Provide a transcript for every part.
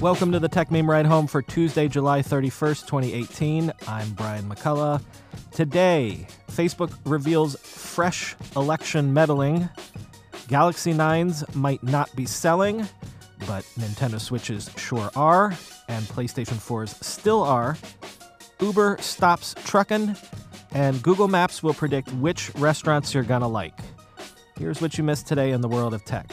Welcome to the Techmeme Ride Home for Tuesday, July 31st, 2018. I'm Brian McCullough. Today, Facebook reveals fresh election meddling. Galaxy 9s might not be selling, but Nintendo Switches sure are, and PlayStation 4s still are. Uber stops trucking, and Google Maps will predict which restaurants you're gonna like. Here's what you missed today in the world of tech.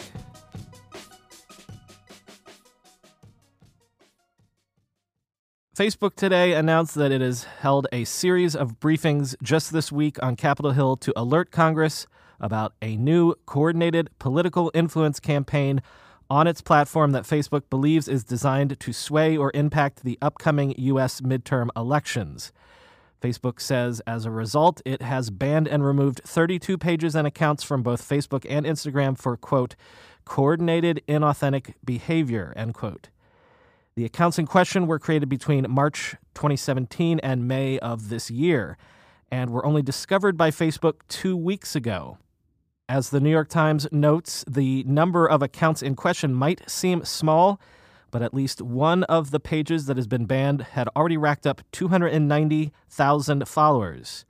Facebook today announced that it has held a series of briefings just this week on Capitol Hill to alert Congress about a new coordinated political influence campaign on its platform that Facebook believes is designed to sway or impact the upcoming U.S. midterm elections. Facebook says as a result, it has banned and removed 32 pages and accounts from both Facebook and Instagram for, quote, coordinated inauthentic behavior, end quote. The accounts in question were created between March 2017 and May of this year and were only discovered by Facebook two weeks ago. As the New York Times notes, the number of accounts in question might seem small, but at least one of the pages that has been banned had already racked up 290,000 followers.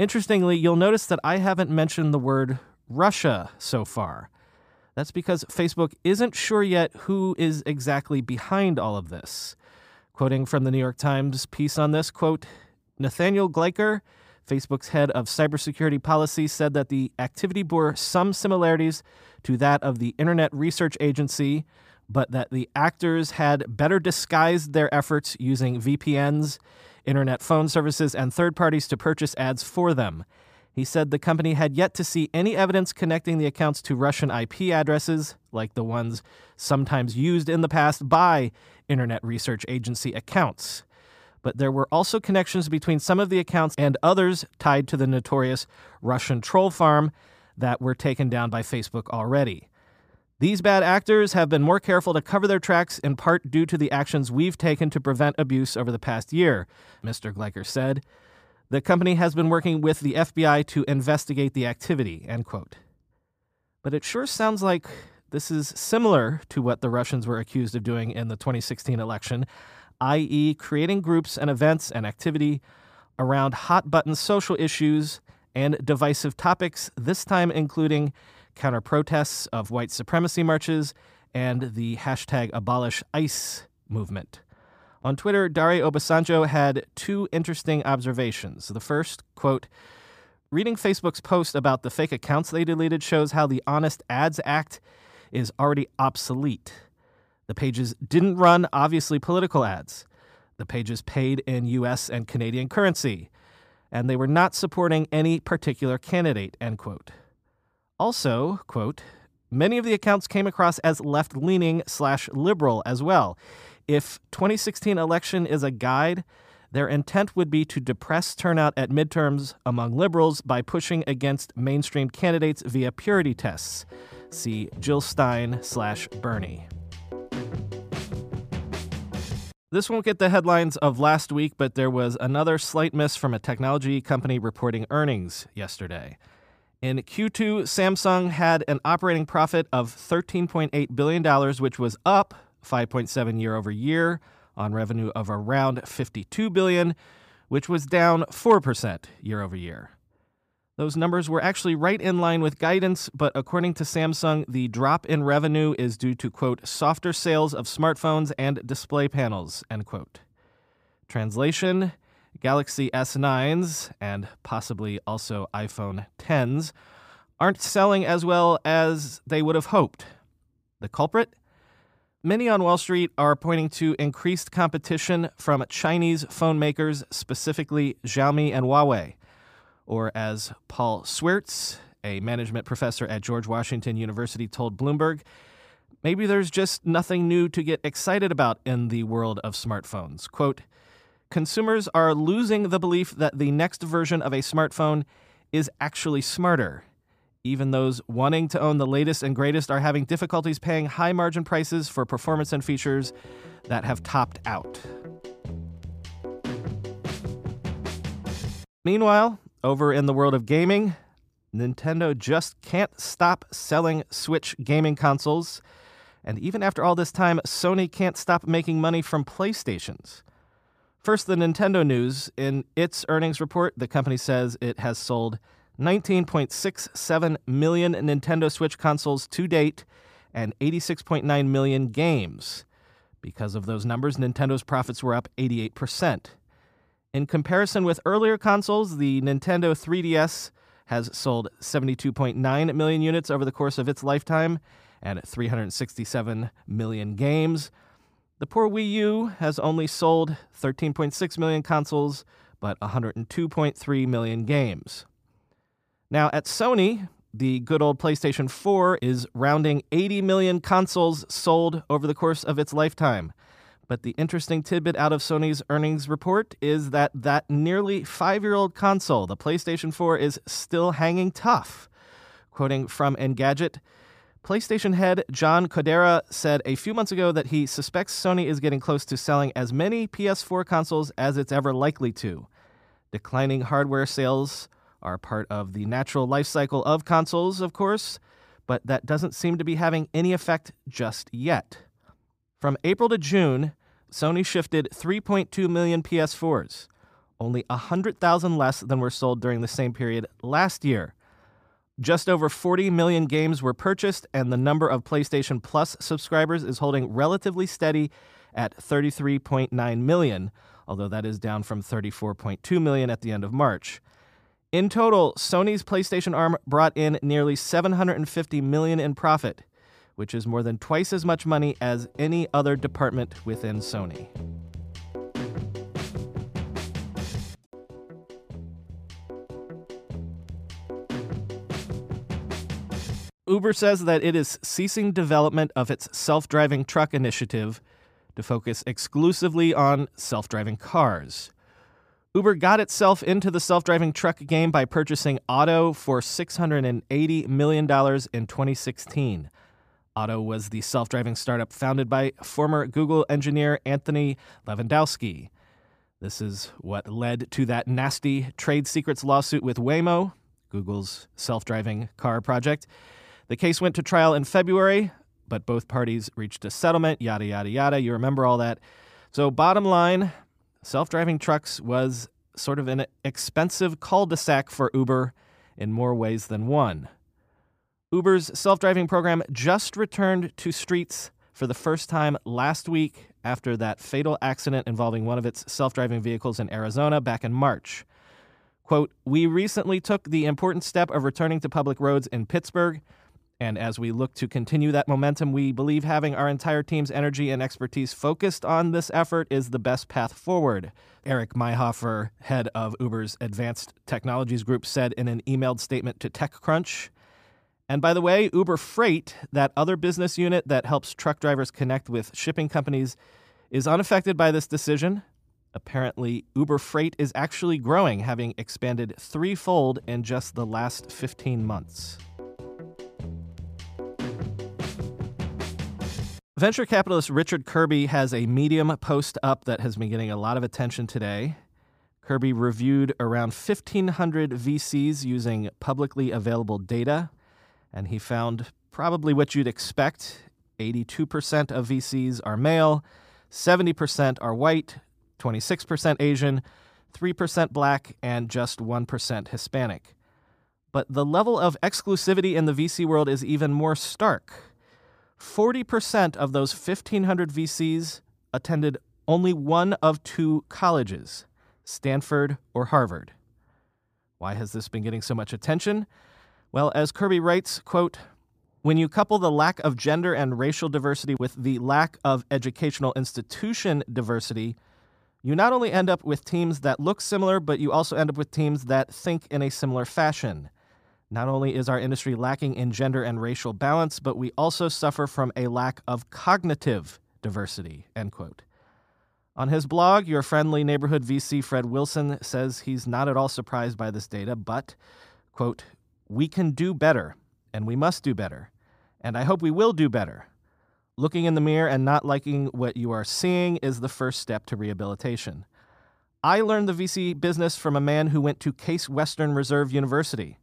Interestingly, you'll notice that I haven't mentioned the word Russia so far. That's because Facebook isn't sure yet who is exactly behind all of this. Quoting from the New York Times piece on this, quote, Nathaniel Gleicher, Facebook's head of cybersecurity policy, said that the activity bore some similarities to that of the Internet Research Agency, but that the actors had better disguised their efforts using VPNs, internet phone services, and third parties to purchase ads for them. He said the company had yet to see any evidence connecting the accounts to Russian IP addresses, like the ones sometimes used in the past by Internet Research Agency accounts. But there were also connections between some of the accounts and others tied to the notorious Russian troll farm that were taken down by Facebook already. These bad actors have been more careful to cover their tracks in part due to the actions we've taken to prevent abuse over the past year, Mr. Gleicher said. The company has been working with the FBI to investigate the activity, end quote. But it sure sounds like this is similar to what the Russians were accused of doing in the 2016 election, i.e., creating groups and events and activity around hot button social issues and divisive topics, this time including counter protests of white supremacy marches and the hashtag abolish ICE movement. On Twitter, Dare Obasanjo had two interesting observations. The first, quote, reading Facebook's post about the fake accounts they deleted shows how the Honest Ads Act is already obsolete. The pages didn't run obviously political ads. The pages paid in US and Canadian currency. And they were not supporting any particular candidate, end quote. Also, quote, many of the accounts came across as left leaning slash liberal as well if 2016 election is a guide, their intent would be to depress turnout at midterms among liberals by pushing against mainstream candidates via purity tests. See Jill Stein slash Bernie. This won't get the headlines of last week, but there was another slight miss from a technology company reporting earnings yesterday. In Q2, Samsung had an operating profit of $13.8 billion, which was up 5.7 year over year on revenue of around 52 billion, which was down 4% year over year. Those numbers were actually right in line with guidance, but according to Samsung, the drop in revenue is due to quote softer sales of smartphones and display panels, end quote. Translation Galaxy S9s and possibly also iPhone 10s aren't selling as well as they would have hoped. The culprit? Many on Wall Street are pointing to increased competition from Chinese phone makers, specifically Xiaomi and Huawei. Or as Paul Swiercz, a management professor at George Washington University, told Bloomberg, maybe there's just nothing new to get excited about in the world of smartphones. Quote, consumers are losing the belief that the next version of a smartphone is actually smarter even those wanting to own the latest and greatest are having difficulties paying high margin prices for performance and features that have topped out. Meanwhile, over in the world of gaming, Nintendo just can't stop selling Switch gaming consoles. And even after all this time, Sony can't stop making money from PlayStations. First, the Nintendo news. In its earnings report, the company says it has sold 19.67 million Nintendo Switch consoles to date and 86.9 million games. Because of those numbers, Nintendo's profits were up 88%. In comparison with earlier consoles, the Nintendo 3DS has sold 72.9 million units over the course of its lifetime and 367 million games. The poor Wii U has only sold 13.6 million consoles, but 102.3 million games. Now, at Sony, the good old PlayStation 4 is rounding 80 million consoles sold over the course of its lifetime. But the interesting tidbit out of Sony's earnings report is that that nearly five year old console, the PlayStation 4, is still hanging tough. Quoting from Engadget, PlayStation head John Kodera said a few months ago that he suspects Sony is getting close to selling as many PS4 consoles as it's ever likely to. Declining hardware sales are part of the natural life cycle of consoles, of course, but that doesn't seem to be having any effect just yet. From April to June, Sony shifted 3.2 million PS4s, only 100,000 less than were sold during the same period last year. Just over 40 million games were purchased, and the number of PlayStation Plus subscribers is holding relatively steady at 33.9 million, although that is down from 34.2 million at the end of March. In total, Sony's PlayStation arm brought in nearly 750 million in profit, which is more than twice as much money as any other department within Sony. Uber says that it is ceasing development of its self driving truck initiative to focus exclusively on self driving cars. Uber got itself into the self driving truck game by purchasing Otto for $680 million in 2016. Otto was the self driving startup founded by former Google engineer Anthony Levandowski. This is what led to that nasty trade secrets lawsuit with Waymo, Google's self driving car project. The case went to trial in February, but both parties reached a settlement, yada, yada, yada. You remember all that. So, bottom line self driving trucks was sort of an expensive cul de sac for Uber in more ways than one. Uber's self driving program just returned to streets for the first time last week after that fatal accident involving one of its self driving vehicles in Arizona back in March. Quote, We recently took the important step of returning to public roads in Pittsburgh and as we look to continue that momentum, we believe having our entire team's energy and expertise focused on this effort is the best path forward. Eric Meyhofer, head of Uber's Advanced Technologies Group, said in an emailed statement to TechCrunch. And by the way, Uber Freight, that other business unit that helps truck drivers connect with shipping companies, is unaffected by this decision. Apparently, Uber Freight is actually growing, having expanded threefold in just the last 15 months. Venture capitalist Richard Kerby has a Medium post up that has been getting a lot of attention today. Kerby reviewed around 1,500 VCs using publicly available data, and he found probably what you'd expect 82% of VCs are male, 70% are white, 26% Asian, 3% black, and just 1% Hispanic. But the level of exclusivity in the VC world is even more stark. 40% of those 1,500 VCs attended only one of two colleges, Stanford or Harvard. Why has this been getting so much attention? Well, as Kerby writes, quote, when you couple the lack of gender and racial diversity with the lack of educational institution diversity, you not only end up with teams that look similar, but you also end up with teams that think in a similar fashion. Not only is our industry lacking in gender and racial balance, but we also suffer from a lack of cognitive diversity. End quote. On his blog, your friendly neighborhood VC Fred Wilson says he's not at all surprised by this data, but, quote, we can do better, and we must do better, and I hope we will do better. Looking in the mirror and not liking what you are seeing is the first step to rehabilitation. I learned the VC business from a man who went to Case Western Reserve University.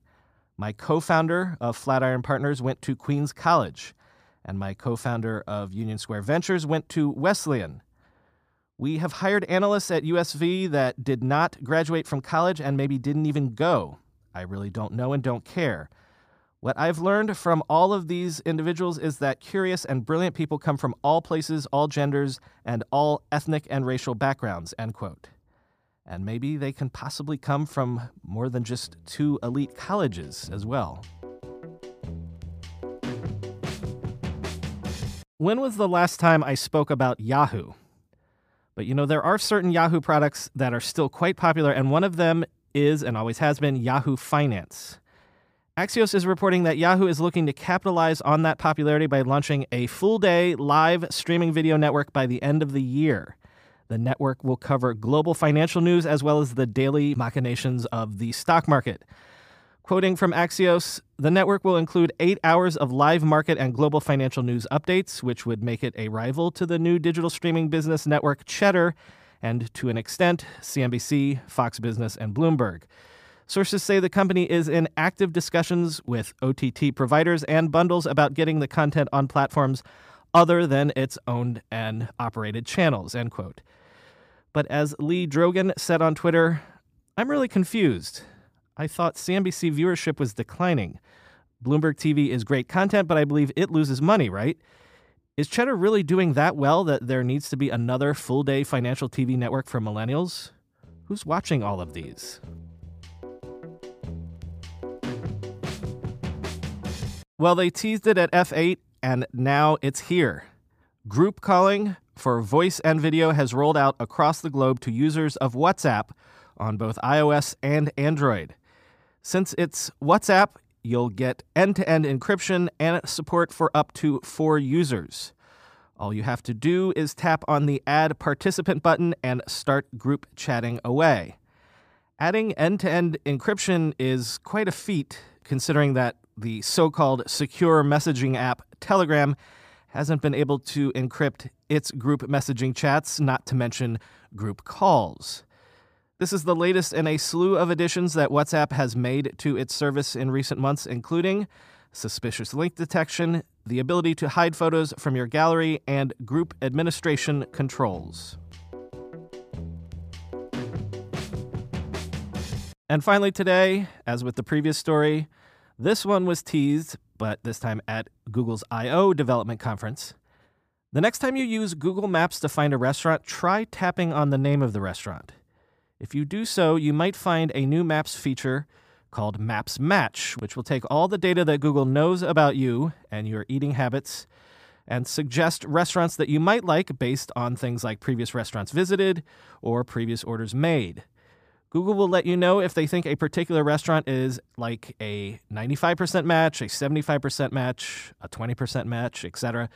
My co founder of Flatiron Partners went to Queens College, and my co founder of Union Square Ventures went to Wesleyan. We have hired analysts at USV that did not graduate from college and maybe didn't even go. I really don't know and don't care. What I've learned from all of these individuals is that curious and brilliant people come from all places, all genders, and all ethnic and racial backgrounds, end quote. And maybe they can possibly come from more than just two elite colleges as well. When was the last time I spoke about Yahoo? But you know, there are certain Yahoo products that are still quite popular, and one of them is and always has been Yahoo Finance. Axios is reporting that Yahoo is looking to capitalize on that popularity by launching a full day live streaming video network by the end of the year. The network will cover global financial news as well as the daily machinations of the stock market. Quoting from Axios, the network will include eight hours of live market and global financial news updates, which would make it a rival to the new digital streaming business network Cheddar and, to an extent, CNBC, Fox Business, and Bloomberg. Sources say the company is in active discussions with OTT providers and bundles about getting the content on platforms other than its owned and operated channels, end quote. But as Lee Drogen said on Twitter, I'm really confused. I thought CNBC viewership was declining. Bloomberg TV is great content, but I believe it loses money, right? Is Cheddar really doing that well that there needs to be another full day financial TV network for millennials? Who's watching all of these? Well, they teased it at F8, and now it's here. Group calling for voice and video has rolled out across the globe to users of WhatsApp on both iOS and Android. Since it's WhatsApp, you'll get end to end encryption and support for up to four users. All you have to do is tap on the Add Participant button and start group chatting away. Adding end to end encryption is quite a feat, considering that the so called secure messaging app Telegram hasn't been able to encrypt its group messaging chats, not to mention group calls. This is the latest in a slew of additions that WhatsApp has made to its service in recent months, including suspicious link detection, the ability to hide photos from your gallery, and group administration controls. And finally, today, as with the previous story, this one was teased, but this time at Google's I/O development conference. The next time you use Google Maps to find a restaurant, try tapping on the name of the restaurant. If you do so, you might find a new Maps feature called Maps Match, which will take all the data that Google knows about you and your eating habits and suggest restaurants that you might like based on things like previous restaurants visited or previous orders made. Google will let you know if they think a particular restaurant is like a 95% match, a 75% match, a 20% match, etc.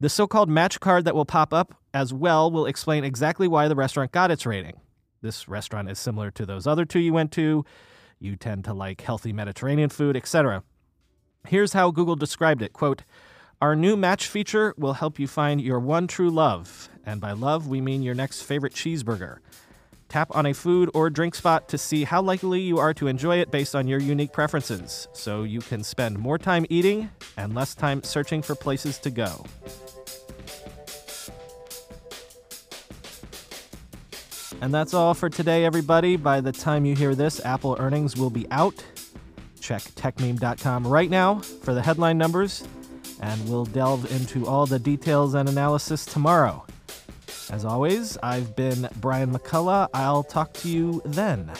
The so called match card that will pop up as well will explain exactly why the restaurant got its rating. This restaurant is similar to those other two you went to. You tend to like healthy Mediterranean food, etc. Here's how Google described it quote, Our new match feature will help you find your one true love. And by love, we mean your next favorite cheeseburger. Tap on a food or drink spot to see how likely you are to enjoy it based on your unique preferences, so you can spend more time eating and less time searching for places to go. And that's all for today, everybody. By the time you hear this, Apple earnings will be out. Check techmeme.com right now for the headline numbers, and we'll delve into all the details and analysis tomorrow. As always, I've been Brian McCullough. I'll talk to you then.